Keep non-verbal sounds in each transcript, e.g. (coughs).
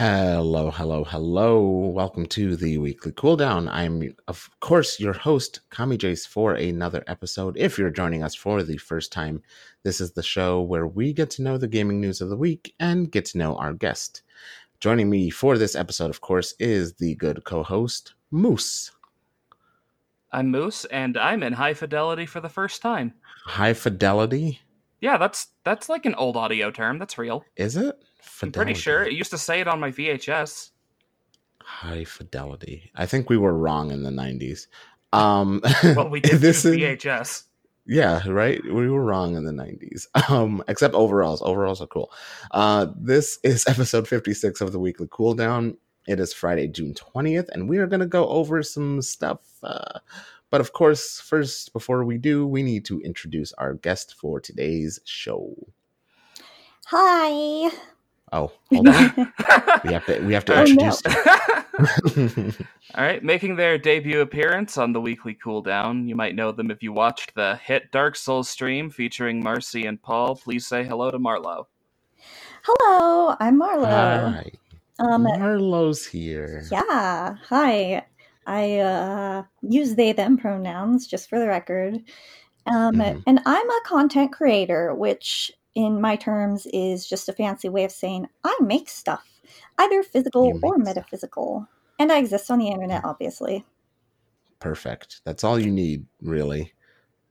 Hello, hello, hello. Welcome to the weekly cooldown. I'm, of course, your host, Kamijace, for another episode. If you're joining us for the first time, this is the show where we get to know the gaming news of the week and get to know our guest. Joining me for this episode, of course, is the good co host, Moose. I'm Moose, and I'm in high fidelity for the first time. High fidelity? Yeah, that's that's like an old audio term. That's real. Is it? I'm pretty sure it used to say it on my VHS. High fidelity. I think we were wrong in the 90s. Um, (laughs) Well, we did (laughs) this this is VHS. yeah, right. We were wrong in the 90s. (laughs) Um, except overalls. Overalls are cool. Uh, this is episode 56 of the weekly cooldown. It is Friday, June 20th, and we are going to go over some stuff. Uh, but of course, first, before we do, we need to introduce our guest for today's show. Hi. Oh, hold on. (laughs) we have to we have to Oh, no. introduce (laughs) (laughs) All right, making their debut appearance on the weekly cooldown. You might know them if you watched the hit Dark Souls stream featuring Marcy and Paul. Please say hello to Marlow. Hello, I'm Marlow. Hi. Um, Marlow's here. yeah, hi. I uh, use they them pronouns just for the record. Um, Mhm. And I'm a content creator, which in my terms is just a fancy way of saying I make stuff, either physical or make stuff. metaphysical. And I exist on the internet, obviously. Perfect. That's all you need, really,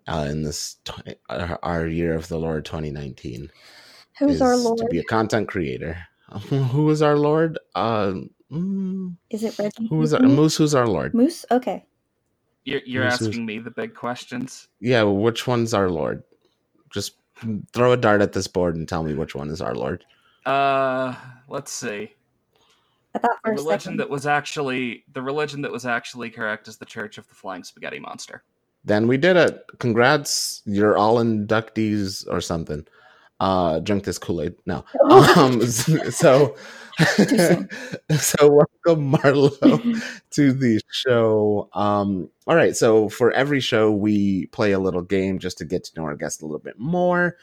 uh, in this t- our our year of the Lord 2019. Who's is our Lord? To be a content creator. (laughs) Who is our Lord? Uh, mm, Is it Reggie? who is our Moose? Moose? Who's our Lord? Moose? Okay. You're, you're Who's- who's- asking me the big questions. Yeah, which one's our Lord? Just throw a dart at this board and tell me which one is our Lord. Uh, let's see. I thought The for a religion second. that was actually the religion that was actually correct is the Church of the Flying Spaghetti Monster. Then we did it. Congrats. You're all inductees or something. Uh drink this Kool-Aid. No. Um (laughs) so (laughs) so welcome Marlow (laughs) to the show. Um all right, so for every show we play a little game just to get to know our guests a little bit more.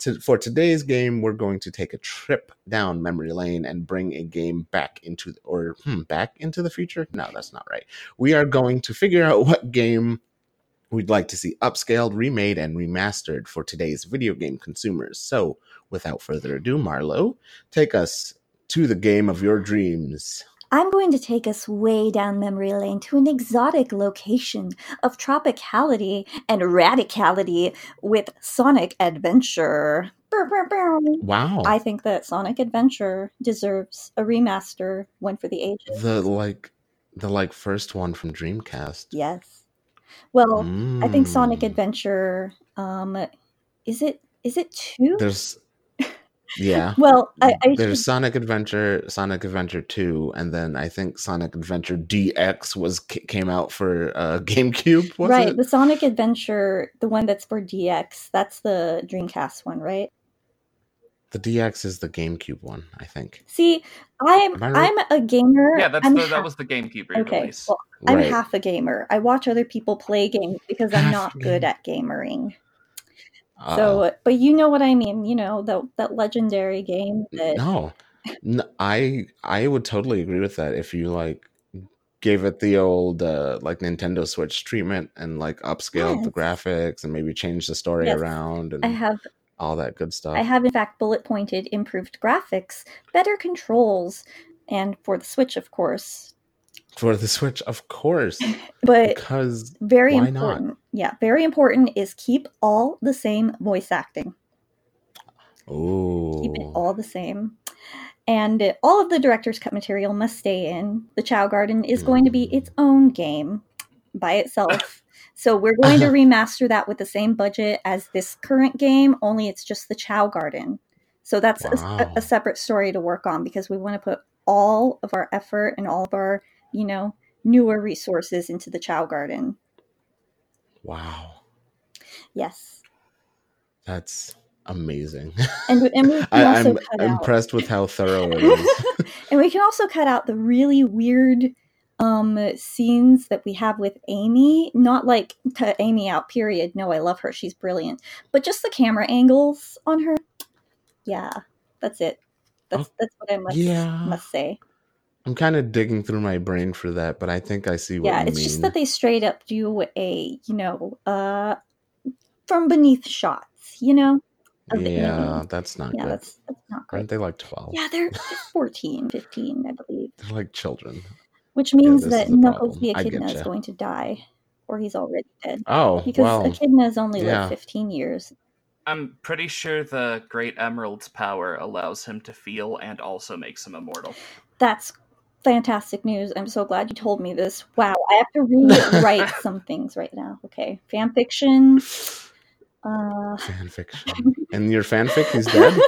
To, for today's game, we're going to take a trip down memory lane and bring a game back into or hmm, back into the future. No, that's not right. We are going to figure out what game we'd like to see upscaled, remade, and remastered for today's video game consumers. So, without further ado, Marlow, take us to the game of your dreams. I'm going to take us way down memory lane to an exotic location of tropicality and radicality with Sonic Adventure. Wow, I think that Sonic Adventure deserves a remaster, one for the ages. the like, the like first one from Dreamcast. yes. Well, I think Sonic Mm. Adventure. Um, is it is it two? There's, (laughs) yeah. well, I, I There's should- Sonic Adventure, Sonic Adventure Two, and then I think Sonic Adventure DX was came out for uh, (laughs) GameCube. Right it? the Sonic Adventure, the one that's for DX. That's the Dreamcast one, right? The DX is the GameCube one, I think. See, I'm I right? I'm a gamer. Yeah, that's the, half- that was the GameCube okay. re-release. Well, I'm Right. half a gamer. I watch other people play games because I'm not a good at gamering. Uh-oh. So, but you know what I mean. You know the that legendary game that No, I would totally agree with that if you like gave it the old uh, like Nintendo Switch treatment and like upscaled the graphics and maybe changed the story Yes. around and I have. All that good stuff. I have in fact bullet pointed improved graphics, better controls, and for the Switch, of course. for the Switch, of course, (laughs) But because very why not? important. Yeah, very important is keep all the same voice acting. Oh. keep it all the same. And all of the director's cut material must stay in. The Chao Garden is going to be Mm. its own game by itself. (laughs) so we're going to uh-huh. remaster that with the same budget as this current game, only it's just the Chao Garden. So that's a, a- a separate story to work on because we want to put all of our effort and all of our, you know, newer resources into the Chao Garden. wow, Yes. that's amazing. And, and we (laughs) I, also I'm cut out. impressed with how thorough it (laughs) is. and we can also cut out the really weird um scenes that we have with Amy. Not like cut Amy out, period. No, I love her. She's brilliant. But just the camera angles on her. Yeah, that's it. That's Oh, that's what I must yeah. must say. I'm kind of digging through my brain for that, but I think I see what yeah, it's mean. just that they straight up do a, you know, uh from beneath shots, you know? yeah, that's not Yeah, good. that's that's not great. Aren't they like 12? Yeah, they're, they're 14, 15, I believe. They're like children. Which means this that is a Knuckles the Echidna is going to die. Or he's already dead. Oh, Because well. Echidnas only yeah. live 15 years. I'm pretty sure the Great Emerald's power allows him to feel and also makes him immortal. That's fantastic news. I'm so glad you told me this. Wow, I have to (laughs) rewrite some things right now. Okay, fan fiction. Uh, fan fiction. (laughs) And your fanfic, is dead?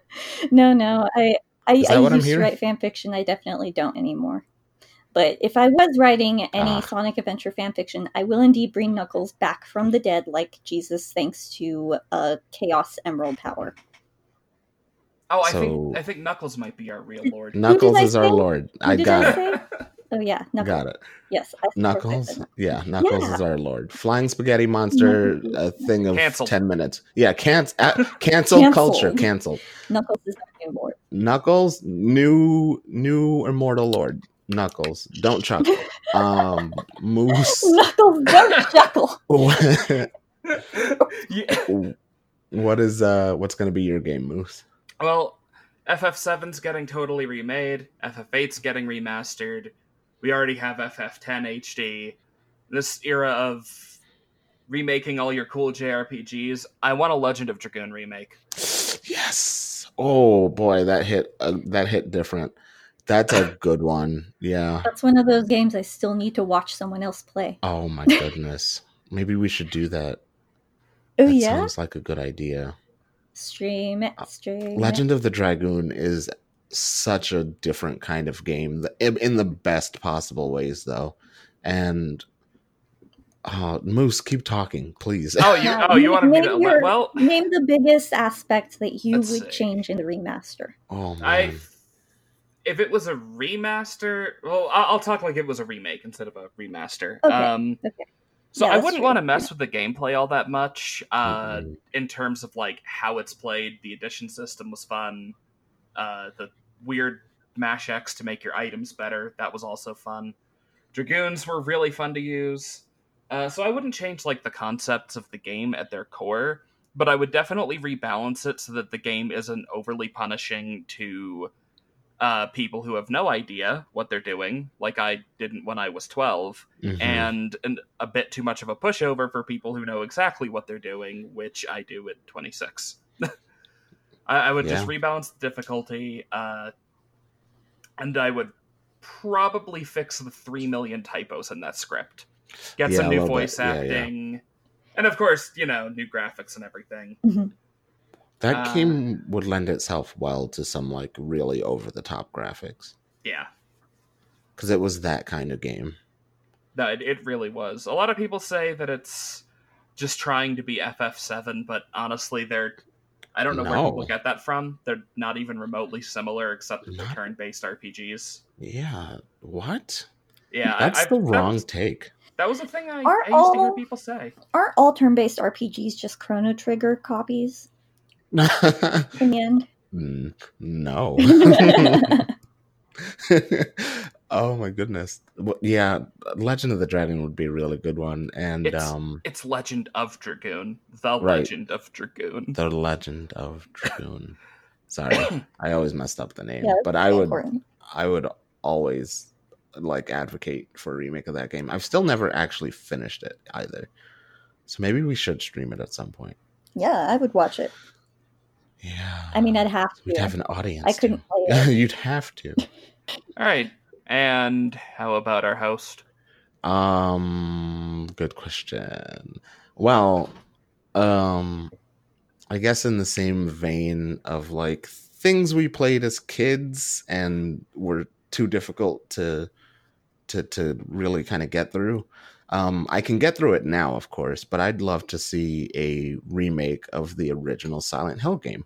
(laughs) no, no, I I, I used to write fan fiction. I definitely don't anymore. But if I was writing any Ah. Sonic Adventure fan fiction, I will indeed bring Knuckles back from the dead, like Jesus, thanks to uh, Chaos Emerald power. Oh, I So- think I think Knuckles might be our real lord. Knuckles I is our lord. Who I did got I it. say? Oh yeah, (laughs) Knuckles. Got it. Yes, I. Knuckles, yeah, Knuckles Yeah. is our lord. Flying spaghetti monster, Knuckles. a thing of Canceled. ten minutes. Yeah, can't uh, (laughs) cancel Canceled. culture, canceled. Knuckles is our new lord. Knuckles, new new immortal lord. Knuckles, don't chuckle. Um, Moose. (laughs) Knuckles, don't chuckle. (laughs) Yeah. what is uh what's gonna be your game, Moose? Well, FF7's getting totally remade. FF8's getting remastered. We already have FF10 HD. This era of remaking all your cool JRPGs, I want a Legend of Dragoon remake. Yes. Oh boy, that hit uh, that hit different. That's a good one. Yeah. That's one of those games I still need to watch someone else play. Oh my (laughs) goodness. Maybe we should do that. Oh that yeah, sounds like a good idea. stream it, stream. it. Legend of the Dragoon is such a different kind of game in in the best possible ways, though. And uh, Moose, keep talking, please. Oh, you Yeah, oh you name- wanted to name your- well Name the biggest aspect that you would see. change in the remaster. oh man. I if it was a remaster, well, I- I'll talk like it was a remake instead of a remaster. Okay, Um, okay. So Yeah, I wouldn't want to mess with the gameplay all that much. Uh, Mm-mm. in terms of like how it's played, the addition system was fun. Uh, the weird mash X to make your items better that was also fun. Dragoons were really fun to use. Uh, so I wouldn't change like the concepts of the game at their core, but I would definitely rebalance it so that the game isn't overly punishing to uh, people who have no idea what they're doing, like I didn't when I was twelve Mhm. and, and a bit too much of a pushover for people who know exactly what they're doing, which I do at 26. (laughs) I, I would just rebalance the difficulty, uh, and I would probably fix the 3 million typos in that script. Get Yeah, some new little bit. voice Yeah, yeah. acting. And of course, you know, new graphics and everything. That uh, game would lend itself well to some like really over the top graphics Yeah. because it was that kind of game. No, it, it really was. A lot of people say that it's just trying to be FF7, but honestly, they're. I don't know where people get that from. They're not even remotely similar, except that they're turn-based RPGs. Yeah. What? Yeah, I- That's I've- the that wrong was- take. That was a thing I, Are I used to hear people say. Aren't all turn-based RPGs just Chrono Trigger copies (laughs) in the end? Mm, no. (laughs) (laughs) oh my goodness. Well, yeah, Legend of the Dragon would be a really good one, and It's- um, It's Legend of Dragoon. The Right. Legend of Dragoon. the Legend of Dragoon. Sorry, (coughs) I always messed up the name, Yeah, but I would, important. I would always like advocate for a remake of that game. I've still never actually finished it either, so maybe we should stream it at some point. Yeah, I would watch it. Yeah, I mean, I'd have to. we'd have an audience. I couldn't too. play. (laughs) You'd have to. All right. And how about our host? Um, good question. Well, um, I guess in the same vein of like things we played as kids and were too difficult to to to really kind of get through. Um, I can get through it now, of course, but I'd love to see a remake of the original Silent Hill game.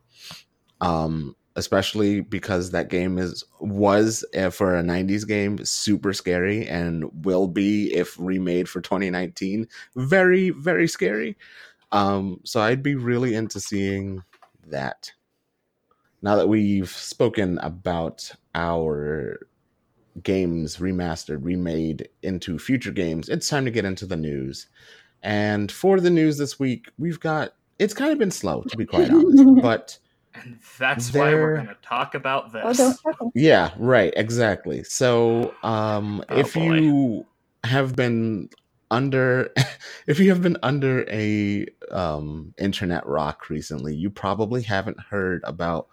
Um, especially because that game is was uh, for a 90s game super scary and will be if remade for 2019 very very scary um so i'd be really into seeing that now that we've spoken about our games remastered, remade into future games, it's time to get into the news. And for the news this week, we've got it's kind of been slow to be quite honest, (laughs) but and that's why we're going to talk about this. Oh, don't yeah, right, exactly. So, um, Oh, if boy. you have been under, (laughs) if you have been under a um, internet rock recently, you probably haven't heard about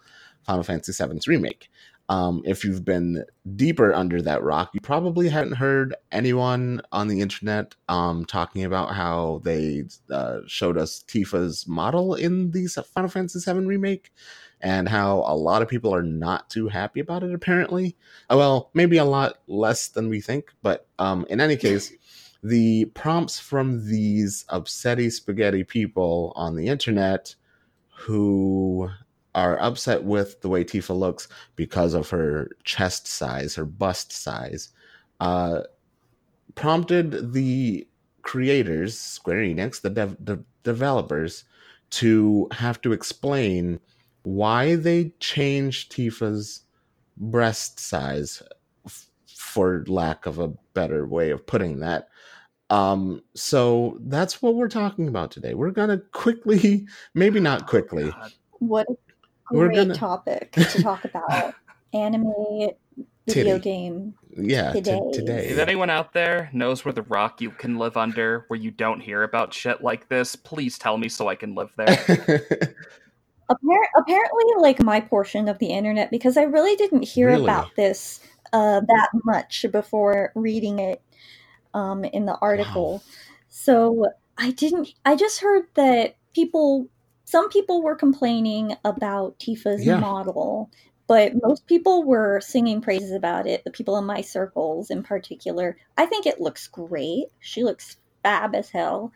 Final Fantasy VII's remake. Um, if you've been deeper under that rock, you probably haven't heard anyone on the internet um, talking about how they uh, showed us Tifa's model in the Final Fantasy VII remake and how a lot of people are not too happy about it apparently. Uh, well maybe a lot less than we think but um, in any case the prompts from these upsetty spaghetti people on the internet who are upset with the way tifa looks because of her chest size her bust size uh, prompted the creators square enix the, dev- the developers to have to explain why they changed Tifa's breast size, f- for lack of a better way of putting that. Um, so that's what we're talking about today. We're gonna quickly, (laughs) maybe not quickly, Oh, What a We're great gonna- topic (laughs) to talk about. Anime, video Titty. game. yeah, t- Today. today. If anyone out there knows where the rock you can live under, where you don't hear about shit like this, please tell me so I can live there. (laughs) Appar- apparently, like my portion of the internet, because I really didn't hear Really? about this uh, that much before reading it um, in the article. So I didn't. I just heard that people, some people were complaining about Tifa's Yeah. model, but most people were singing praises about it. The people in my circles, in particular, I think it looks great. She looks fab as hell,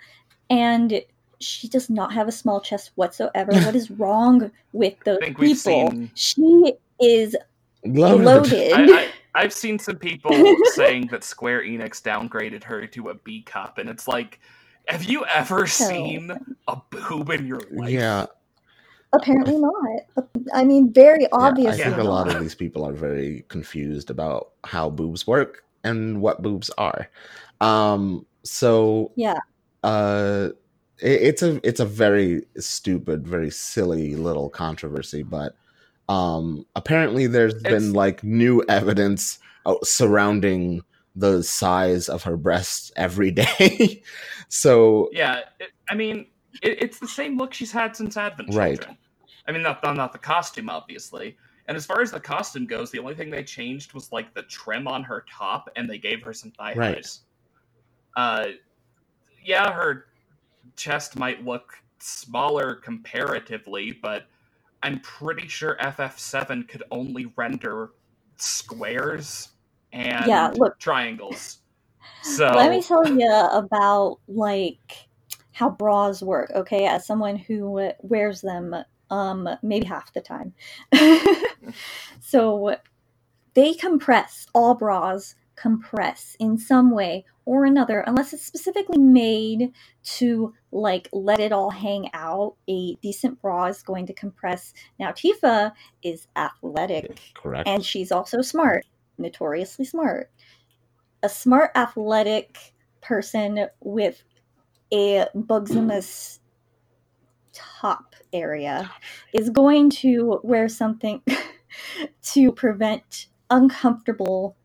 and she does not have a small chest whatsoever. (laughs) what is wrong with those people? seen- She is Loaded. loaded. I, I, I've seen some people (laughs) saying that Square Enix downgraded her to a B cup, and it's like, have you ever So- seen a boob in your life? Yeah, Apparently not. I mean, very yeah, I think a lot of these people are very confused about how boobs work and what boobs are. Um, so Yeah. uh it, it's a it's a very stupid very silly little controversy but um apparently there's It's- been like new evidence uh, surrounding the size of her breasts every (laughs) day so Yeah, it, I mean, it, it's the same look she's had since Advent Right. Children. I mean, not, not not the costume, obviously. And as far as the costume goes, the only thing they changed was like the trim on her top, and they gave her some thigh Right. highs. Uh, yeah, her chest might look smaller comparatively, but I'm pretty sure FF7 could only render squares and Yeah, look. triangles. So Let me tell you about like how bras work. Okay, as someone who wears them, um, maybe half the time. (laughs) so they compress. All bras compress in some way or another, unless it's specifically made to like let it all hang out. A decent bra is going to compress. Now Tifa is athletic correct and she's also smart, notoriously smart. A smart, athletic person with a Bugsimus top area is going to wear something (laughs) to prevent uncomfortable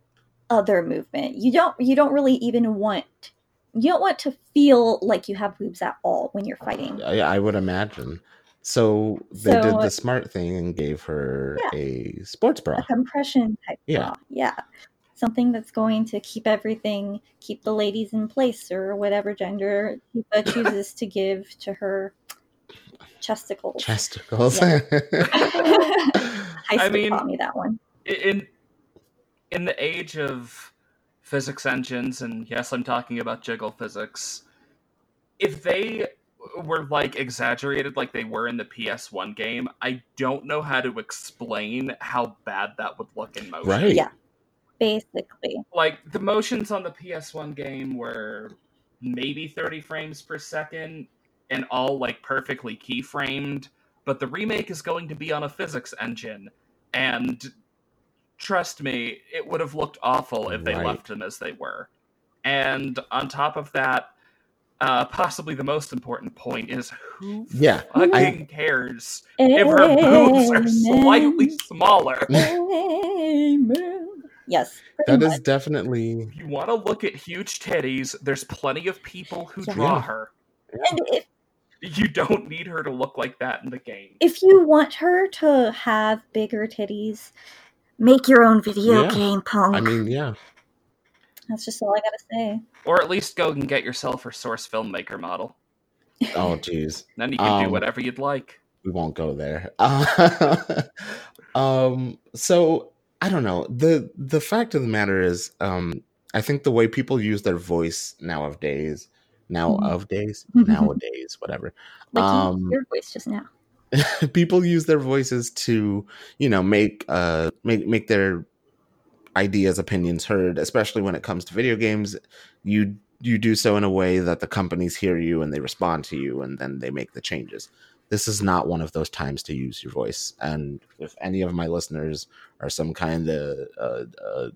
other movement. You don't you don't really even want you don't want to feel like you have boobs at all when you're fighting. I, I would imagine so they did the smart thing and gave her Yeah. a sports bra a compression type Yeah. bra. Yeah. Something that's going to keep everything, keep the ladies in place or whatever gender Tifa (laughs) chooses to give to her chesticles. chesticles (laughs) High I school mean- taught me that one. in in the age of physics engines and yes i'm talking about jiggle physics if they were like exaggerated like they were in the ps1 game i don't know how to explain how bad that would look in motion right Yeah. Basically. like the motions on the ps1 game were maybe 30 frames per second and all like perfectly keyframed but the remake is going to be on a physics engine and trust me, it would have looked awful if they Right. left them as they were. And on top of that, uh, possibly the most important point is who Yeah, fucking cares if her boobs are slightly smaller? Amen. Yes. pretty that is much. definitely If you want to look at huge titties, there's plenty of people who Yeah. draw her. And if, You don't need her to look like that in the game. if you want her to have bigger titties, make your own video Yeah. game, punk. I mean, yeah. That's just all I gotta say. Or at least go and get yourself her source filmmaker model. Oh jeez. (laughs) Then you can do Um, whatever you'd like. we won't go there. (laughs) um, so I don't know. the The fact of the matter is, um, I think the way people use their voice nowadays, now Mhm. of days, (laughs) nowadays, whatever. Like you- Um, your voice just now. (laughs) people use their voices to, you know, make uh make make their ideas, opinions heard, especially when it comes to video games. You you do so in a way that the companies hear you and they respond to you and then they make the changes. This is not one of those times to use your voice. And if any of my listeners are some kind of uh, uh,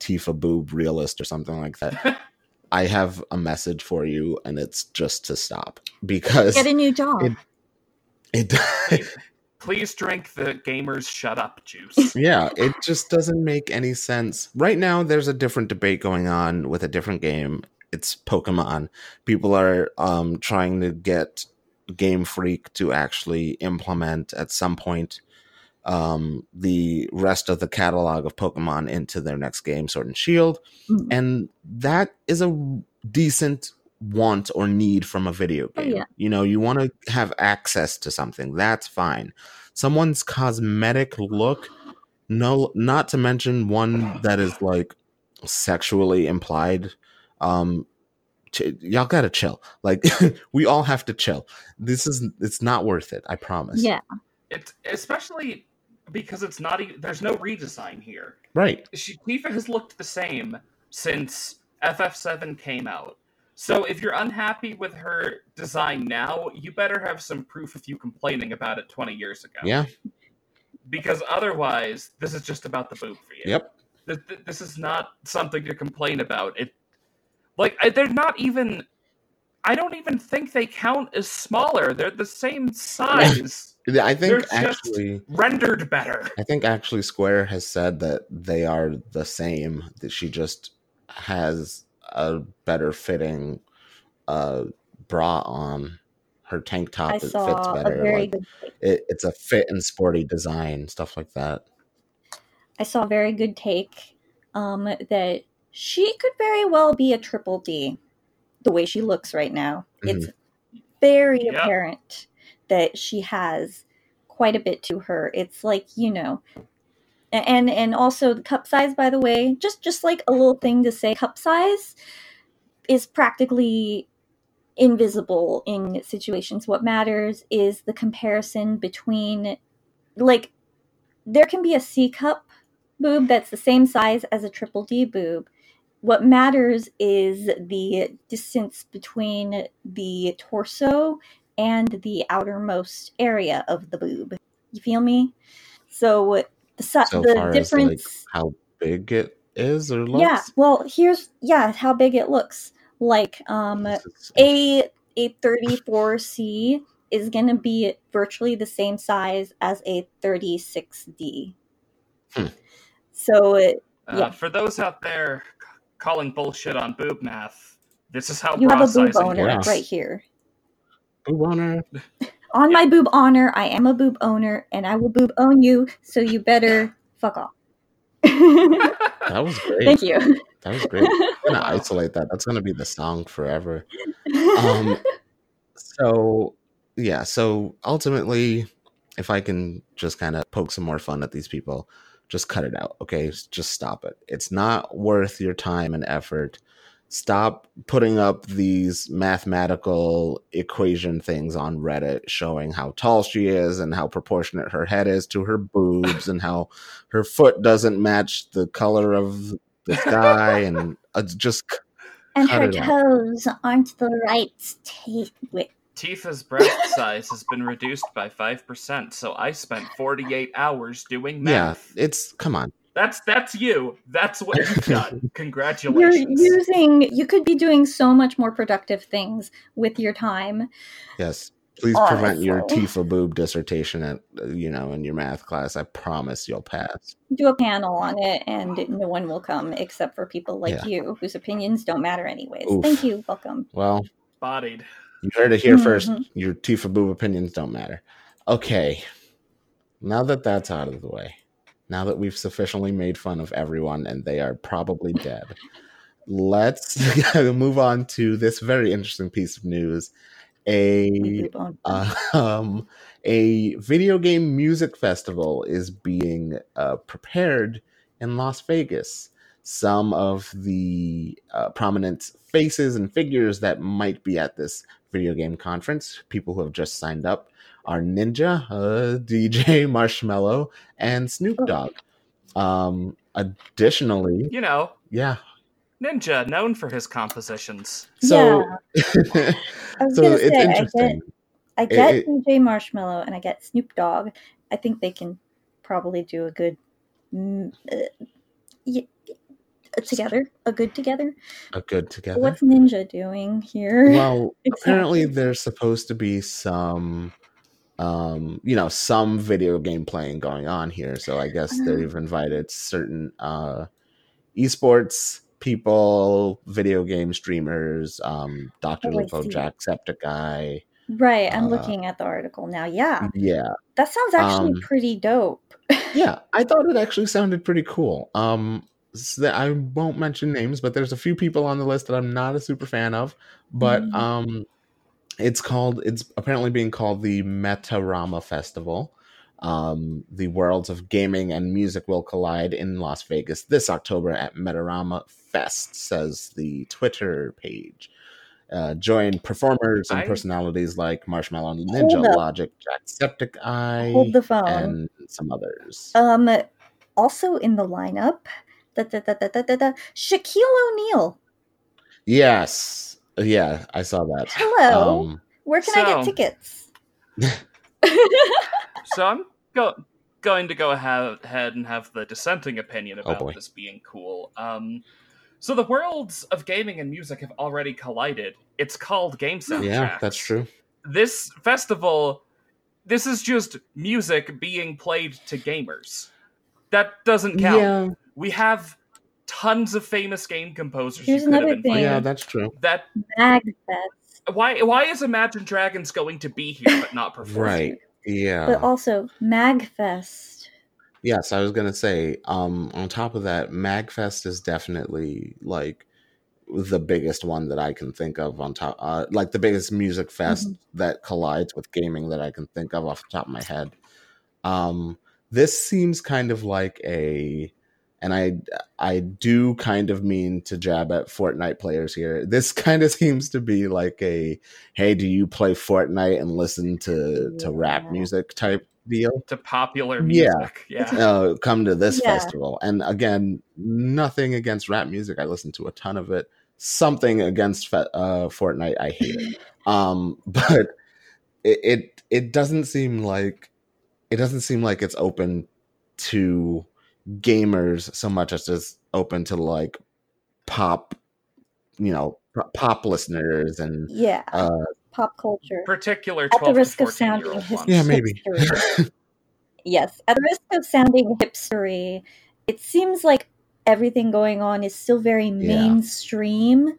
Tifa boob realist or something like that, (laughs) I have a message for you, and it's just to stop because Get a new job. it, it (laughs) Please drink the gamers shut up juice. yeah, it just doesn't make any sense. Right now, there's a different debate going on with a different game. It's Pokemon. People are um, trying to get Game Freak to actually implement at some point um, the rest of the catalog of Pokemon into their next game, Sword and Shield. Mm. And that is a decent want or need from a video Oh, game. yeah. You know, you want to have access to something. That's fine. Someone's cosmetic look, no, not to mention one that is like sexually implied. Um, y'all gotta chill. Like (laughs) we all have to chill. This is it's not worth it. I promise. yeah. It's especially because it's not even there's no redesign here. Right. She, Tifa has looked the same since FF7 came out. So if you're unhappy with her design now, you better have some proof of you complaining about it 20 years ago. Yeah. Because otherwise, this is just about the boob for you. Yep. Th- th- This is not something to complain about. It, like, they're not even. I don't even think they count as smaller. They're the same size, (laughs) I think They're just- actually rendered better. I think actually Square has said that they are the same. That she just has a better fitting uh bra on. Her tank top I it fits saw a better. very Like, good it, it's a fit and sporty design, stuff like that. I saw a very good take um, that she could very well be a triple D the way she looks right now. Mm-hmm. It's very Yep. apparent that she has quite a bit to her. It's like, you know, and and also the cup size by the way, just just like a little thing to say cup size is practically invisible in situations. What matters is the comparison between like there can be a C cup boob that's the same size as a triple D boob. What matters is the distance between the torso and the outermost area of the boob. You feel me? So the So the far as, like, difference How big it is or looks. yeah, well, here's yeah, how big it looks. Like um a a 34C is going to be virtually the same size as a 36D. Hmm. So it, Uh, Yeah. For those out there c- calling bullshit on boob math, this is how you have a boob sizing owner yeah. works. right here. Boob owner. (laughs) On my boob honor, I am a boob owner and I will boob own you, so you better (laughs) fuck off. (laughs) That was great. Thank you. That was great. I'm gonna isolate that. That's gonna be the song forever. um so yeah so ultimately if i can just kind of poke some more fun at these people just cut it out okay just stop it it's not worth your time and effort stop putting up these mathematical equation things on reddit showing how tall she is and how proportionate her head is to her boobs and how her foot doesn't match the color of the (laughs) sky and uh, just and her it out. toes aren't the right width. Tifa's breast size has been reduced by 5%, so I spent 48 hours doing math. yeah it's come on That's that's you. That's what you've (laughs) done. You're using. You could be doing so much more productive things with your time. Yes. Please prevent your Honestly. Tifa boob dissertation at uh, you know in your math class. I promise you'll pass. Do a panel on it, and no one will come except for people like Yeah. you, whose opinions don't matter anyways. Oof. Thank you. Welcome. Well, Bodied. You heard it here first. Mhm. Your Tifa boob opinions don't matter. Okay. Now that that's out of the way, now that we've sufficiently made fun of everyone and they are probably dead, let's (laughs) move on to this very interesting piece of news. A um, a video game music festival is being uh, prepared in Las Vegas. Some of the uh, prominent faces and figures that might be at this video game conference, people who have just signed up, are Ninja, uh, (laughs) DJ Marshmello, and Snoop Dogg. Um, additionally, You know, yeah. Ninja, known for his compositions. So, (laughs) I was so gonna it's say, I get- interesting. I get it- DJ Marshmello and I get Snoop Dogg. I think they can probably do a good mm, uh, y- uh, together, a good together. A good together. What's Ninja doing here? well (laughs) apparently there's supposed to be some um you know some video game playing going on here so i guess they've invited certain uh esports people video game streamers um dr Oh, Lupo jacksepticeye right, I'm uh, looking at the article now. Yeah, yeah that sounds actually Um, pretty dope. (laughs) yeah i thought it actually sounded pretty cool um i won't mention names but there's a few people on the list that i'm not a super fan of but Mhm. um it's called it's apparently being called the metarama festival um the worlds of gaming and music will collide in las vegas this october at metarama fest says the twitter page uh, join performers and I- personalities like Marshmello Ninja. Logic, Jacksepticeye, Hold the phone. and some others. Um, also in the lineup, da, da, da, da, da, da, da, Shaquille O'Neal. Yes. Yeah, I saw that. Hello. Um, Where can I get tickets? (laughs) So I'm go- going to go ahead ahead and have the dissenting opinion Oh, about boy. this being cool. Um, so the worlds of gaming and music have already collided. It's called Game Soundtracks. yeah, that's true. This festival, this is just music being played to gamers. That doesn't count. Yeah, We have tons of famous game composers Here's you could have another thing. yeah, that's true. That Magfest. why why is Imagine Dragons going to be here but not (laughs) perform? Right. Yeah. But also Magfest. yes, I was gonna say. Um, on top of that, Magfest is definitely like the biggest one that I can think of. On top, uh, like the biggest music fest that collides with gaming that I can think of off the top of my head. Um, this seems kind of like a, and I I do kind of mean to jab at Fortnite players here. This kind of (laughs) seems to be like a, hey, do you play Fortnite and listen to to rap music type deal? To popular Yeah. music. Yeah. uh, (laughs) come to this Yeah. festival. And again, nothing against rap music. I listen to a ton of it. Something against fe- uh, Fortnite. I hate it. (laughs) Um, but it, it it doesn't seem like it doesn't seem like it's open to gamers so much as just open to like pop, you know, pop listeners and Yeah. uh, Pop culture. Particular At the risk of sounding year old his- ones. yeah, maybe. (laughs) Yes. At the risk of sounding hipstery, it seems like everything going on is still very mainstream.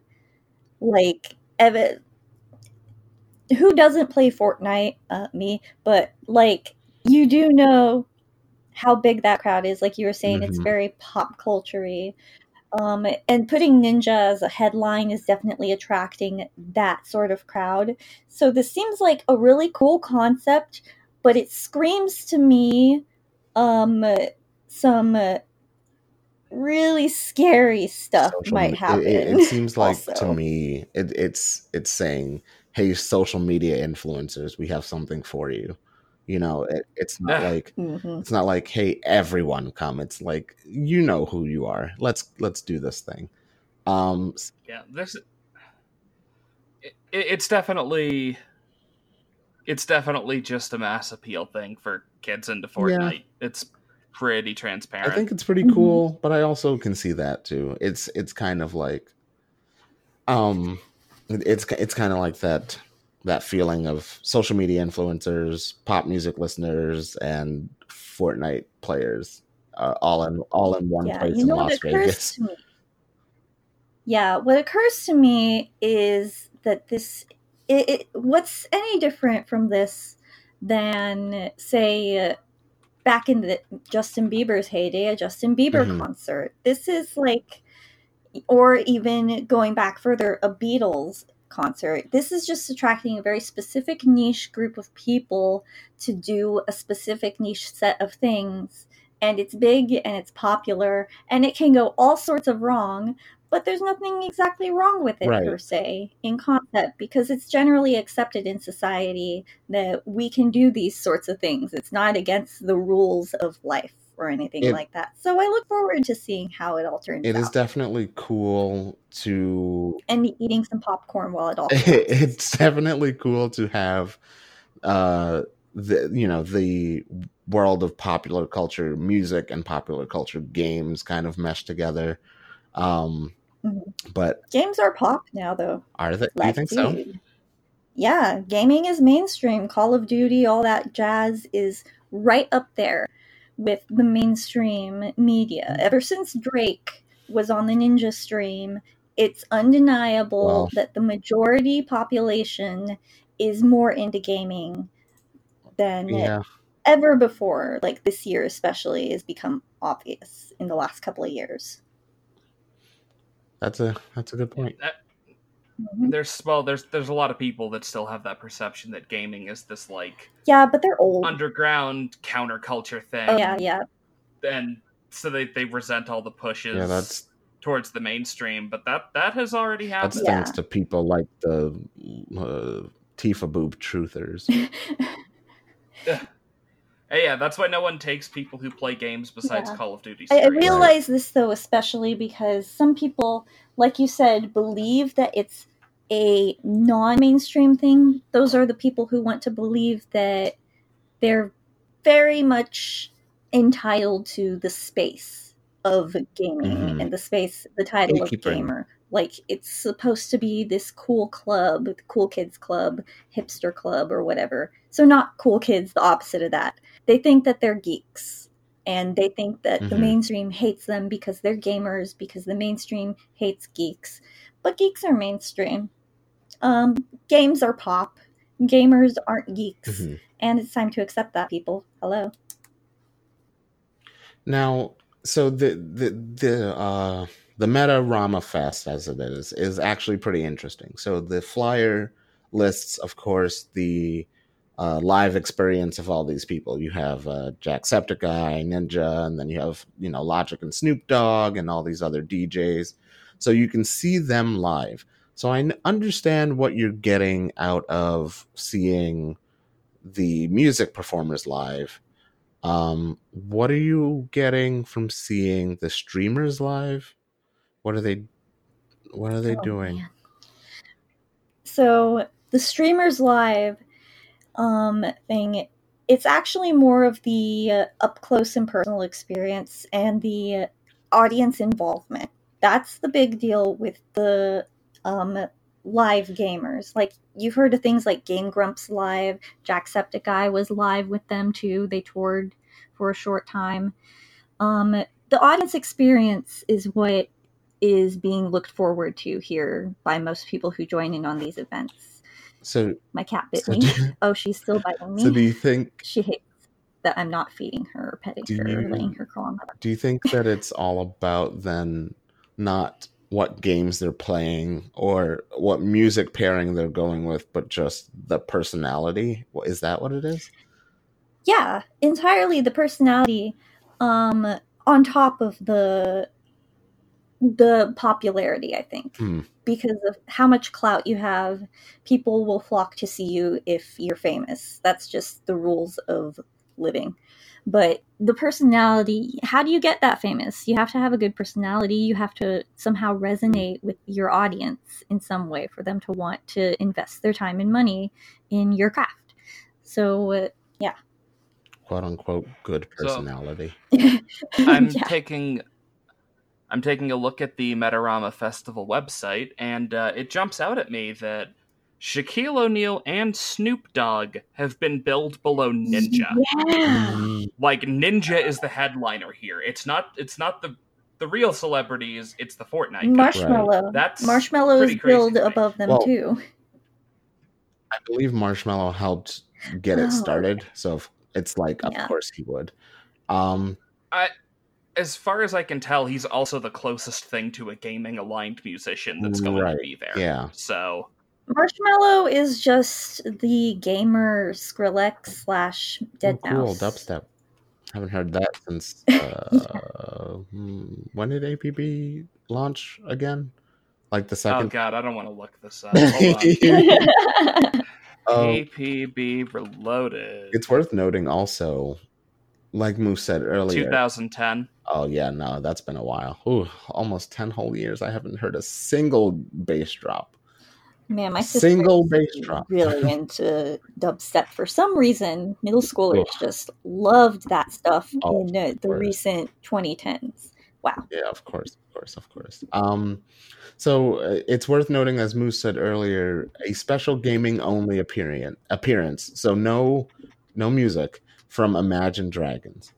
Like, ev- who doesn't play Fortnite? Uh, me. But, like, you do know how big that crowd is. Like you were saying, it's Mhm. very pop culture Um, and putting Ninja as a headline is definitely attracting that sort of crowd. So this seems like a really cool concept, but it screams to me um, some uh, really scary stuff social might happen. It, it, it seems like to me, it, it's it's saying, "Hey, social media influencers, we have something for you." You know, it, it's not Yeah. like Mhm. it's not like, "Hey, everyone come." It's like you know who you are. Let's let's do this thing. Um, Yeah, this it, it's definitely it's definitely just a mass appeal thing for kids into Fortnite. It's pretty transparent. I think it's pretty Mhm. cool, but I also can see that too. It's it's kind of like um it's it's kind of like that that feeling of social media influencers, pop music listeners and Fortnite players uh, all in all in one yeah, place you in Las what occurs Vegas. to me. Yeah, what occurs to me is that this. It, it, what's any different from this than, say, uh, back in the Justin Bieber's heyday, a Justin Bieber Mhm. concert? This is like, or even going back further, a Beatles concert. This is just attracting a very specific niche group of people to do a specific niche set of things and it's big and it's popular and it can go all sorts of wrong but there's nothing exactly wrong with it Right. per se in concept because it's generally accepted in society that we can do these sorts of things it's not against the rules of life or anything It- like that. So i look forward to seeing how it all turns It out. is definitely cool to and eating some popcorn while it all (laughs) it's definitely cool to have uh the you know the world of popular culture music and popular culture games kind of mesh together um Mhm. but games are pop now though. Are they? Do you think so. Yeah, gaming is mainstream. Call of Duty, all that jazz is right up there with the mainstream media. Ever since Drake was on the Ninja stream, it's undeniable Well- that the majority population is more into gaming than yeah ever before. Like this year, especially, has become obvious in the last couple of years. that's a that's a good point Mhm. there's well, there's there's a lot of people that still have that perception that gaming is this like Yeah, but they're old. underground counterculture thing. Oh, yeah, yeah. and so they, they resent all the pushes yeah that's towards the mainstream. But that that has already that's happened. Yeah. thanks to people like the uh, tifa boob truthers (laughs) (laughs) Hey, yeah, that's why no one takes people who play games besides Yeah. Call of Duty. I, I realize this though, especially because some people, like you said, believe that it's a non-mainstream thing. Those are the people who want to believe that they're very much entitled to the space of gaming Mhm. and the space, the title of Gatekeeping. gamer. Like it's supposed to be this cool club, cool kids club, hipster club, or whatever. So not cool kids, the opposite of that. They think that they're geeks and they think that the Mhm. mainstream hates them because they're gamers because the mainstream hates geeks but geeks are mainstream um, games are pop gamers aren't geeks Mhm. and it's time to accept that people hello Now, so the the the uh the Metarama Fest as it is is actually pretty interesting. So the flyer lists, of course, the uh, live experience of all these people. You have uh, Jacksepticeye, Ninja, and then you have you know Logic and Snoop Dogg and all these other DJs. So you can see them live. So I n- understand what you're getting out of seeing the music performers live um, what are you getting from seeing the streamers live? What are they? What are they Oh, doing? man. so the streamers live um thing. It's actually more of the uh, up close and personal experience and the audience involvement. That's the big deal with the um live gamers. Like you've heard of things like game grumps live jacksepticeye was live with them too. They toured for a short time. Um the audience experience is what is being looked forward to here by most people who join in on these events. So, My cat bit so me. do, (laughs) Oh, she's still biting me. so do you think? she hates that I'm not feeding her or petting her or you- letting her crawl on my lap. Do you think that (laughs) it's all about then not what games they're playing or what music pairing they're going with, but just the personality? Is that what it is? Yeah, entirely the personality um on top of the the popularity, I think. Hmm. Because of how much clout you have, people will flock to see you if you're famous. That's just the rules of living. But the personality, how do you get that famous? You have to have a good personality. You have to somehow resonate with your audience in some way for them to want to invest their time and money in your craft. So, uh, quote unquote good So- personality. (laughs) I'm Yeah. taking I'm taking a look at the Metarama Festival website, and uh, it jumps out at me that Shaquille O'Neal and Snoop Dogg have been billed below Ninja. Yeah. Mm, Like Ninja is the headliner here. It's not. It's not the the real celebrities. It's the Fortnite. guys. Marshmello. That's Marshmello is billed above them Well, too. I believe Marshmello helped get Oh. it started, so it's like, of Yeah. course he would. Um, As far as I can tell, he's also the closest thing to a gaming aligned musician that's going Right, to be there. yeah. So Marshmello is just the gamer Skrillex slash Dead oh, cool Mouse. dubstep. Haven't heard that since. (laughs) Uh, hmm, when did APB launch again? Like the second. oh god, I don't want to look this up. (laughs) Hold on. (laughs) Oh, APB Reloaded. it's worth noting also, like Moose said earlier. 2010. Oh yeah, no, that's been a while. Ooh, almost ten whole years. I haven't heard a single bass drop. Man, my sister Single bass drop. really (laughs) into dubstep for some reason. Middle schoolers Ugh. just loved that stuff Oh, in uh, the recent 2010s. Wow. Yeah, of course, of course, of course. Um, so uh, it's worth noting, as Moose said earlier, a special gaming only appearance. Appearance. So no, no music from Imagine Dragons.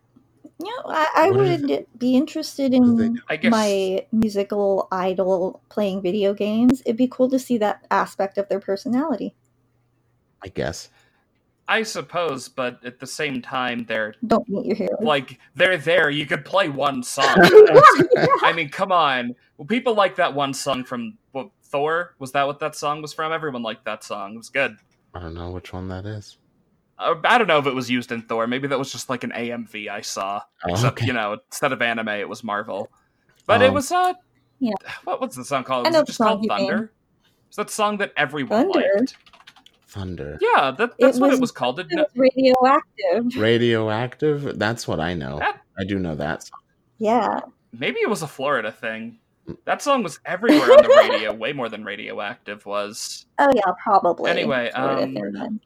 Yeah, I, I What is would be interested What do they in? I guess my musical idol playing video games. It'd be cool to see that aspect of their personality. I guess. I suppose, but at the same time, they're Don't meet your hero. like they're there. You could play one song. (laughs) (laughs) I mean, come on. Well, people like that one song from what, Thor. Was that what that song was from? Everyone liked that song. It was good. I don't know which one that is. Uh, I don't know if it was used in Thor. Maybe that was just like an AMV I saw. Oh, Except okay. you know, instead of anime, it was Marvel. But it Um, was uh, Yeah. What what's the song called? I Was know it just called you mean. Thunder? Is that song that everyone Thunder? liked? Thunder. Yeah, that, that's what was- it was called. Didn't It it? was radioactive. Radioactive. That's what I know. That- I do know that song. Yeah. Maybe it was a Florida thing. That song was everywhere on the radio, way more than Radioactive was. (laughs) Oh yeah, probably. Anyway, Florida um, thing then.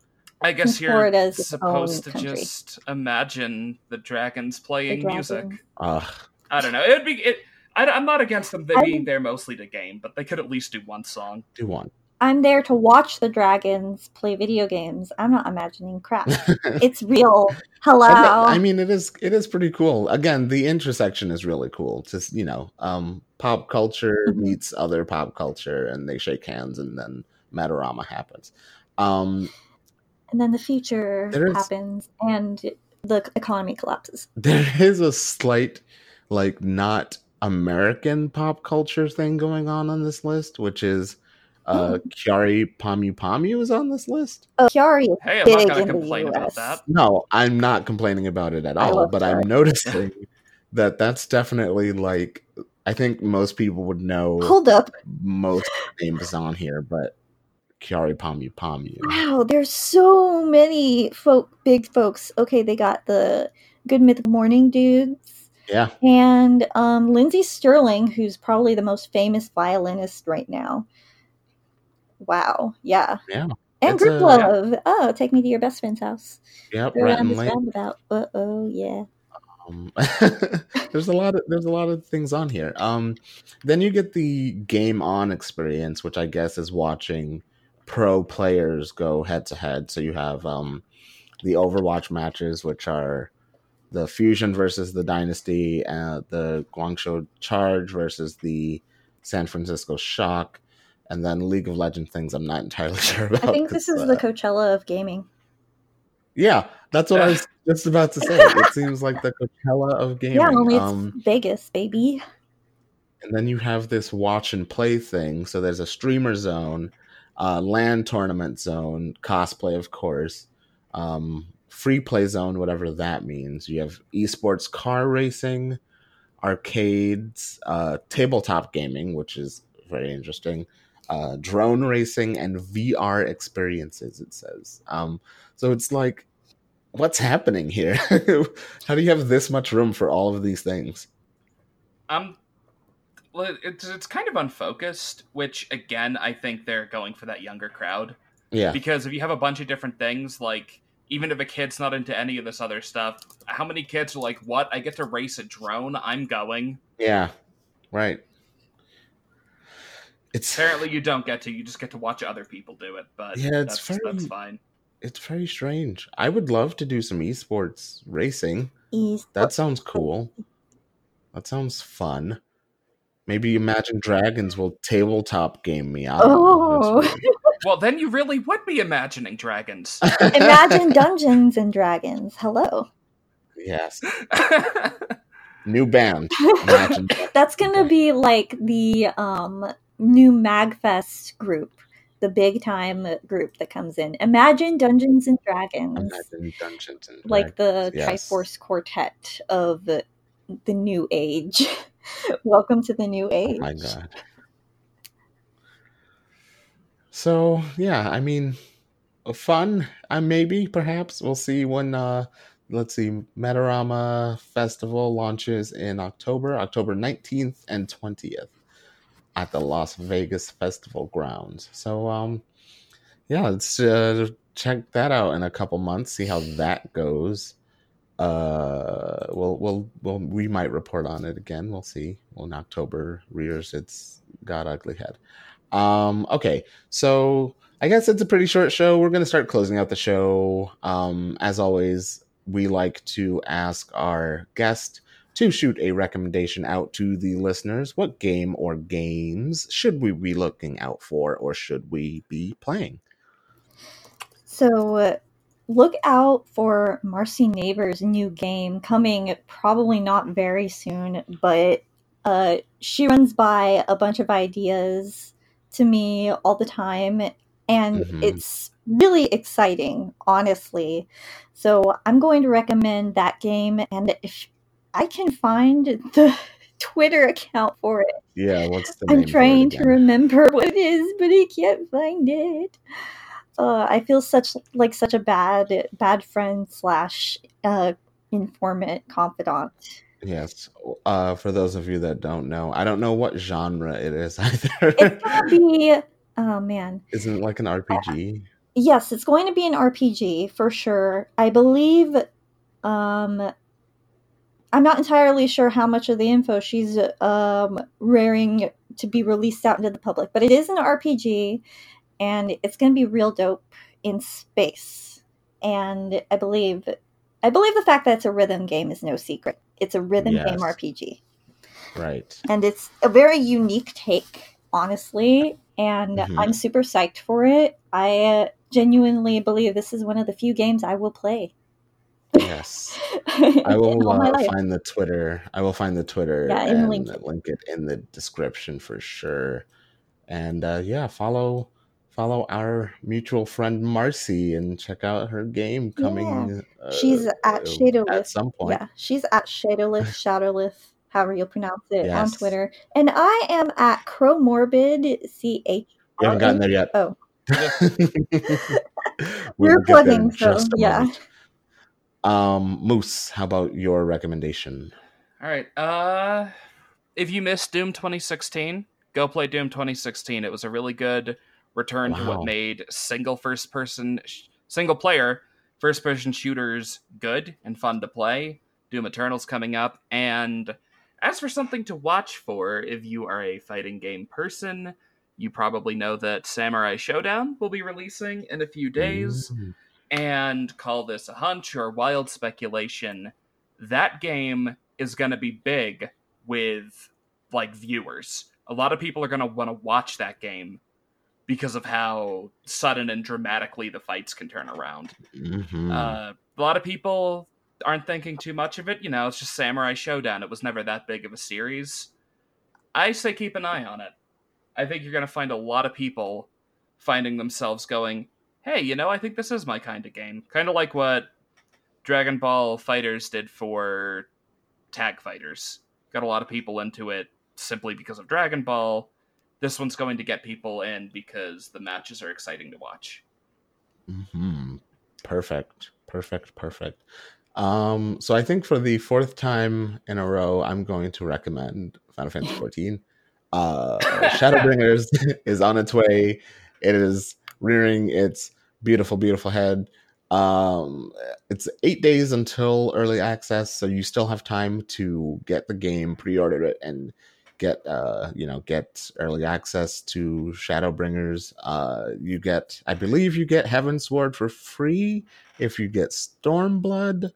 I guess (laughs) you're its supposed to country. just imagine the dragons The playing music. Ugh. I don't know. It would be. It, I, am not against them they I- being there mostly to game, but they could at least do one song. do one. I'm there to watch the dragons play video games. I'm not imagining crap. (laughs) it's real. Hello. I mean, it is it is pretty cool. Again, the intersection is really cool. Just you know, um, pop culture Mhm. meets other pop culture, and they shake hands, and then Metarama happens. Um, and then the future There is- happens and the economy collapses. there is a slight, like, not American pop culture thing going on on this list, which is uh, Kyary Pamyu Pamyu is on this list. Oh, Kyary is Hey, I'm not going to complain about that. No, I'm not complaining about it at I all, love but I'm noticing (laughs) that that's definitely like I think most people would know Hold up. most names on here, but Kyary Pamyu Pamyu. Wow, there's so many folk, big folks. Okay, they got the Good Mythical Morning dudes. Yeah, And um, Lindsey Stirling, who's probably the most famous violinist right now. Wow, yeah. yeah, And Group a- Love. Oh, take me to your best friend's house. yeah. Go Rhett around this Link. roundabout. Uh oh, yeah. Um, (laughs) there's a lot of there's a lot of things on here. Um, then you get the game on experience, which I guess is watching pro players go head to head. So you have um, the Overwatch matches, which are the Fusion versus the Dynasty, uh, the Guangzhou Charge versus the San Francisco Shock, and then League of Legends things. I'm not entirely (laughs) sure about. I think this 'cause, is uh, the Coachella of gaming. yeah, that's what I was (laughs) just about to say. It seems like the Coachella of gaming. Yeah, only it's Um, Vegas, baby. and then you have this watch and play thing. So there's a streamer zone, uh, LAN tournament zone, cosplay, of course, um, free play zone, whatever that means. You have esports car racing, arcades, uh, tabletop gaming, which is very interesting, uh, drone racing, and VR experiences, it says. Um, so it's like, what's happening here? (laughs) How do you have this much room for all of these things? Well, it's it's kind of unfocused, which again I think they're going for that younger crowd Yeah. because if you have a bunch of different things like even if a kid's not into any of this other stuff, how many kids are like, "What? I get to race a drone? I'm going." Yeah, right. It's Apparently, you don't get to. You just get to watch other people do it. But Yeah, it's that's, that's very- fine. it's very strange. I would love to do some esports racing. East. That sounds cool. That sounds fun. Maybe Imagine Dragons will tabletop game me. I. Oh. (laughs) Well, then you really would be imagining dragons. (laughs) Imagine Dungeons and Dragons. Hello. yes. (laughs) New band. Imagine. That's gonna be like the um new Magfest group, the big time group that comes in. Imagine Dungeons and Dragons, Imagine Dungeons and Dragons. like the yes. Triforce Quartet of the, the new age. (laughs) Welcome to the new age. Oh my god. So yeah, I mean, fun. Uh, maybe, perhaps we'll see when. uh Let's see, Metarama Festival launches in October, October nineteenth and twentieth, at the Las Vegas Festival grounds. So um, yeah, let's uh, check that out in a couple months. See how that goes. Uh, we'll we'll we'll we might report on it again. We'll see when October rears its god ugly head. Um, okay, so I guess it's a pretty short show. We're gonna start closing out the show. Um, as always, we like to ask our guest to shoot a recommendation out to the listeners. What game or games should we be looking out for, or should we be playing? So look out for Marcy Neighbors' new game coming probably not very soon, but uh, she runs by a bunch of ideas to me all the time, and Mhm. it's really exciting, honestly. So I'm going to recommend that game, and if I can find the (laughs) Twitter account for it. Yeah, what's the I'm name for it trying to remember (laughs) what it is, but I can't find it. Uh, I feel such like such a bad bad friend slash uh, informant confidant. Yes. Uh, for those of you that don't know, I don't know what genre it is (laughs) either. It's gonna be oh man, Isn't it like an RPG? yes, it's going to be an RPG for sure. I believe. Um, I'm not entirely sure how much of the info she's um, raring to be released out into the public, but it is an RPG, and it's going to be real dope in space. And I believe, I believe the fact that it's a rhythm game is no secret. It's a rhythm Yes. game RPG, Right. and it's a very unique take, honestly. And Mhm. I'm super psyched for it. I uh, genuinely believe this is one of the few games I will play. Yes. I (laughs) will uh, find the Twitter. I will find the Twitter Yeah, and and link link it. it. in the description for sure. And uh, yeah, follow follow our mutual friend Marcy and check out her game coming. uh, She's at uh, Shadowlith. at some point. Yeah, she's at Shadowlith, (laughs) Shadowlith, however you pronounce it on Twitter. And I am at Chromorbid, C H. You haven't gotten there yet. Oh, (laughs) we we're will get there plugging, so yeah. moment. Um, Moose, how about your recommendation? All right. Uh, if you missed Doom 2016, go play Doom 2016. It was a really good return to what made single first person, sh- single player first person shooters good and fun to play. Doom Eternal's coming up, and as for something to watch for, if you are a fighting game person, you probably know that Samurai Shodown will be releasing in a few days Mm. and call this a hunch or wild speculation, that game is going to be big with like viewers. A lot of people are going to want to watch that game because of how sudden and dramatically the fights can turn around. Mhm. Uh, a lot of people aren't thinking too much of it. You know, it's just Samurai Shodown. It was never that big of a series. I say keep an eye on it. I think you're going to find a lot of people finding themselves going, hey, you know, I think this is my kind of game. Kind of like what Dragon Ball FighterZ did for Tag Fighters. Got a lot of people into it simply because of Dragon Ball. This one's going to get people in because the matches are exciting to watch. Mhm. Perfect. Perfect. Perfect. Um, so I think for the fourth time in a row, I'm going to recommend Final Fantasy (laughs) 14. Uh, Shadowbringers (laughs) is on its way. It is rearing its beautiful, beautiful head. Um, it's eight days until early access, so you still have time to get the game, pre-order it, and get uh you know get early access to Shadowbringers. Uh, you get, I believe, you get Heaven's Heavensward for free if you get Stormblood.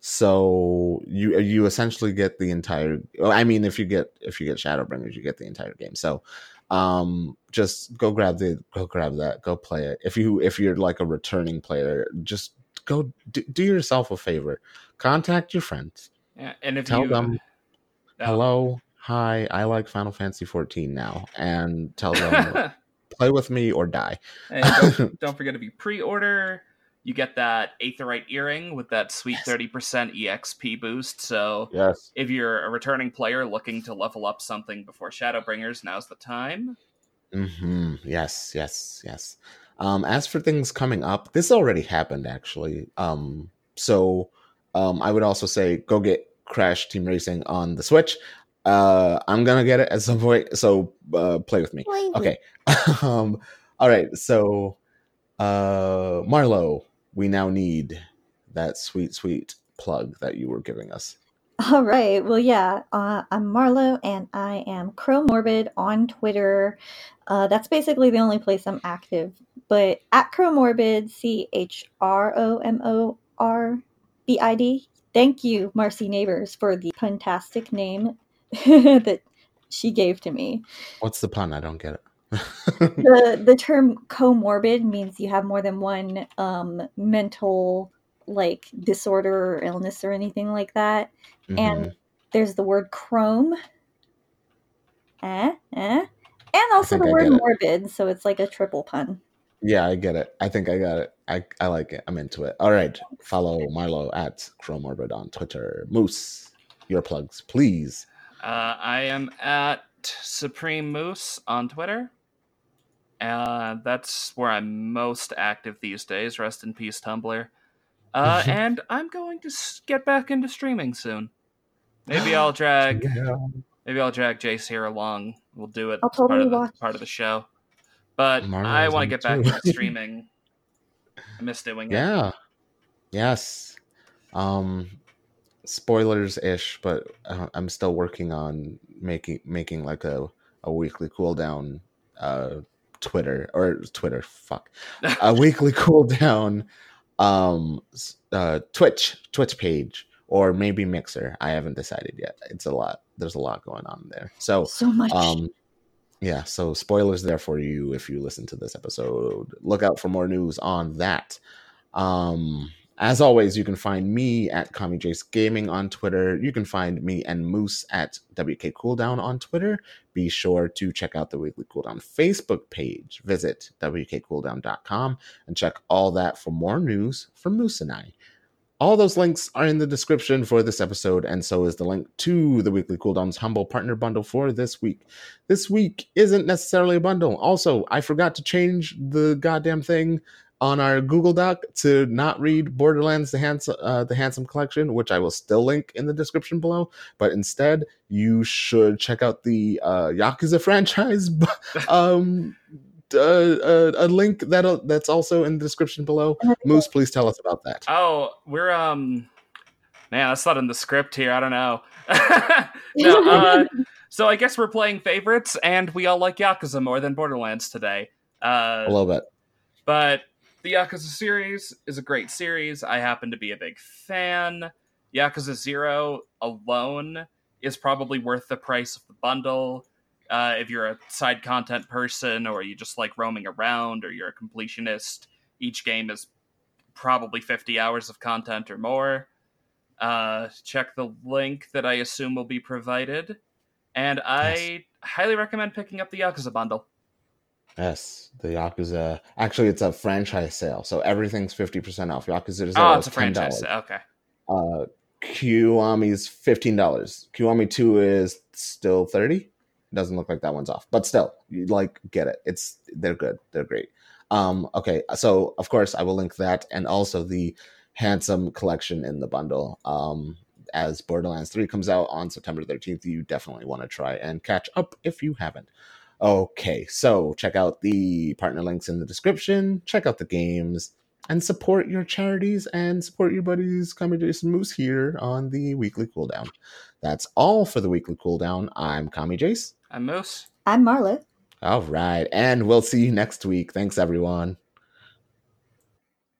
So you you essentially get the entire. I mean, if you get if you get Shadowbringers, you get the entire game. So um just go grab the go grab that go play it if you if you're like a returning player just go do, do yourself a favor contact your friends Yeah, and if tell you them Oh. hello hi i like final fantasy 14 now and tell them (laughs) play with me or die and don't, (laughs) don't forget to be pre-order, you get that Aetheryte earring with that sweet thirty percent EXP boost. So yes if you're a returning player looking to level up something before Shadowbringers, now's the time. hmm Yes, yes, yes. Um, as for things coming up, this already happened actually. Um, so um, I would also say go get Crash Team Racing on the Switch. Uh, I'm gonna get it at some point, so uh, play with me. Okay. (laughs) um, all right. So, uh, Marlow, we now need that sweet, sweet plug that you were giving us. All right. Well, yeah. Uh, I'm Marlow, and I am Chromorbid on Twitter. Uh, that's basically the only place I'm active. But at Chromorbid, C H R O M O R B I D. Thank you, Marcy Neighbors, for the fantastic name (laughs) that she gave to me. What's the pun? I don't get it. (laughs) the The term comorbid means you have more than one um, mental like disorder or illness or anything like that. Mhm. and there's the word chrome eh, eh, and also the I word get it. morbid so it's like a triple pun Yeah, I get it. I think I got it. I, I like it. I'm into it. All right. Follow Marlow at Chromorbid on Twitter. Moose, your plugs, please. Uh, I am at Supreme Moose on Twitter. Uh, that's where I'm most active these days. Rest in peace, Tumblr. Uh, (laughs) and I'm going to get back into streaming soon. Maybe (gasps) I'll drag maybe I'll drag Jace here along. We'll do it I'll as part totally of the, watch. part of the show. But Marlow's I want to get back to (laughs) streaming. I miss doing it. Yeah. Yes. Um spoilers ish, but uh, I'm still working on making making like a a weekly cooldown uh Twitter or Twitter, fuck. a (laughs) weekly cooldown um uh Twitch Twitch page or maybe Mixer. I haven't decided yet. It's a lot. There's a lot going on there. So so much um yeah so spoilers there for you if you listen to this episode look out for more news on that um as always you can find me at Kamijace Gaming on Twitter. You can find me and Moose at WK Cooldown on Twitter. Be sure to check out the Weekly Cooldown Facebook page. Visit WKCooldown.com and check all that for more news from Moose and I. All those links are in the description for this episode, and so is the link to the Weekly Cooldown's Humble Partner Bundle for this week. This week isn't necessarily a bundle. Also, I forgot to change the goddamn thing on our Google Doc to not read Borderlands: The Handsome, uh, the Handsome Collection, which I will still link in the description below. But instead, you should check out the uh, Yakuza (laughs) franchise (laughs) um, uh, uh, a link that that's also in the description below. And I think Moose, please tell us about that. Oh, we're um man, that's not in the script here. I don't know. (laughs) no, uh, so I guess we're playing favorites, and we all like Yakuza more than Borderlands today. Uh, A little bit. but the Yakuza series is a great series. I happen to be a big fan. Yakuza Zero alone is probably worth the price of the bundle. Uh, if you're a side content person, or you just like roaming around, or you're a completionist, each game is probably 50 hours of content or more. Uh, check the link that I assume will be provided. And I highly recommend picking up the Yakuza bundle. Yes, the Yakuza. Actually, it's a franchise sale, so everything's fifty percent off. Yakuza Oh, is it's a franchise. dollars. Okay. Uh, Kiwami's fifteen dollars. Kiwami Two is still thirty. Doesn't look like that one's off, but still, you like get it. It's they're good. They're great. Um, okay, so of course I will link that and also the handsome collection in the bundle. Um, as Borderlands 3 comes out on September 13th, you definitely want to try and catch up if you haven't. Okay, so check out the partner links in the description, check out the games, and support your charities and support your buddies coming to some moose here on the weekly cooldown. That's all for the weekly cooldown. I'm Kamijace. I'm Moose. I'm Marla. All right, and we'll see you next week. Thanks, everyone.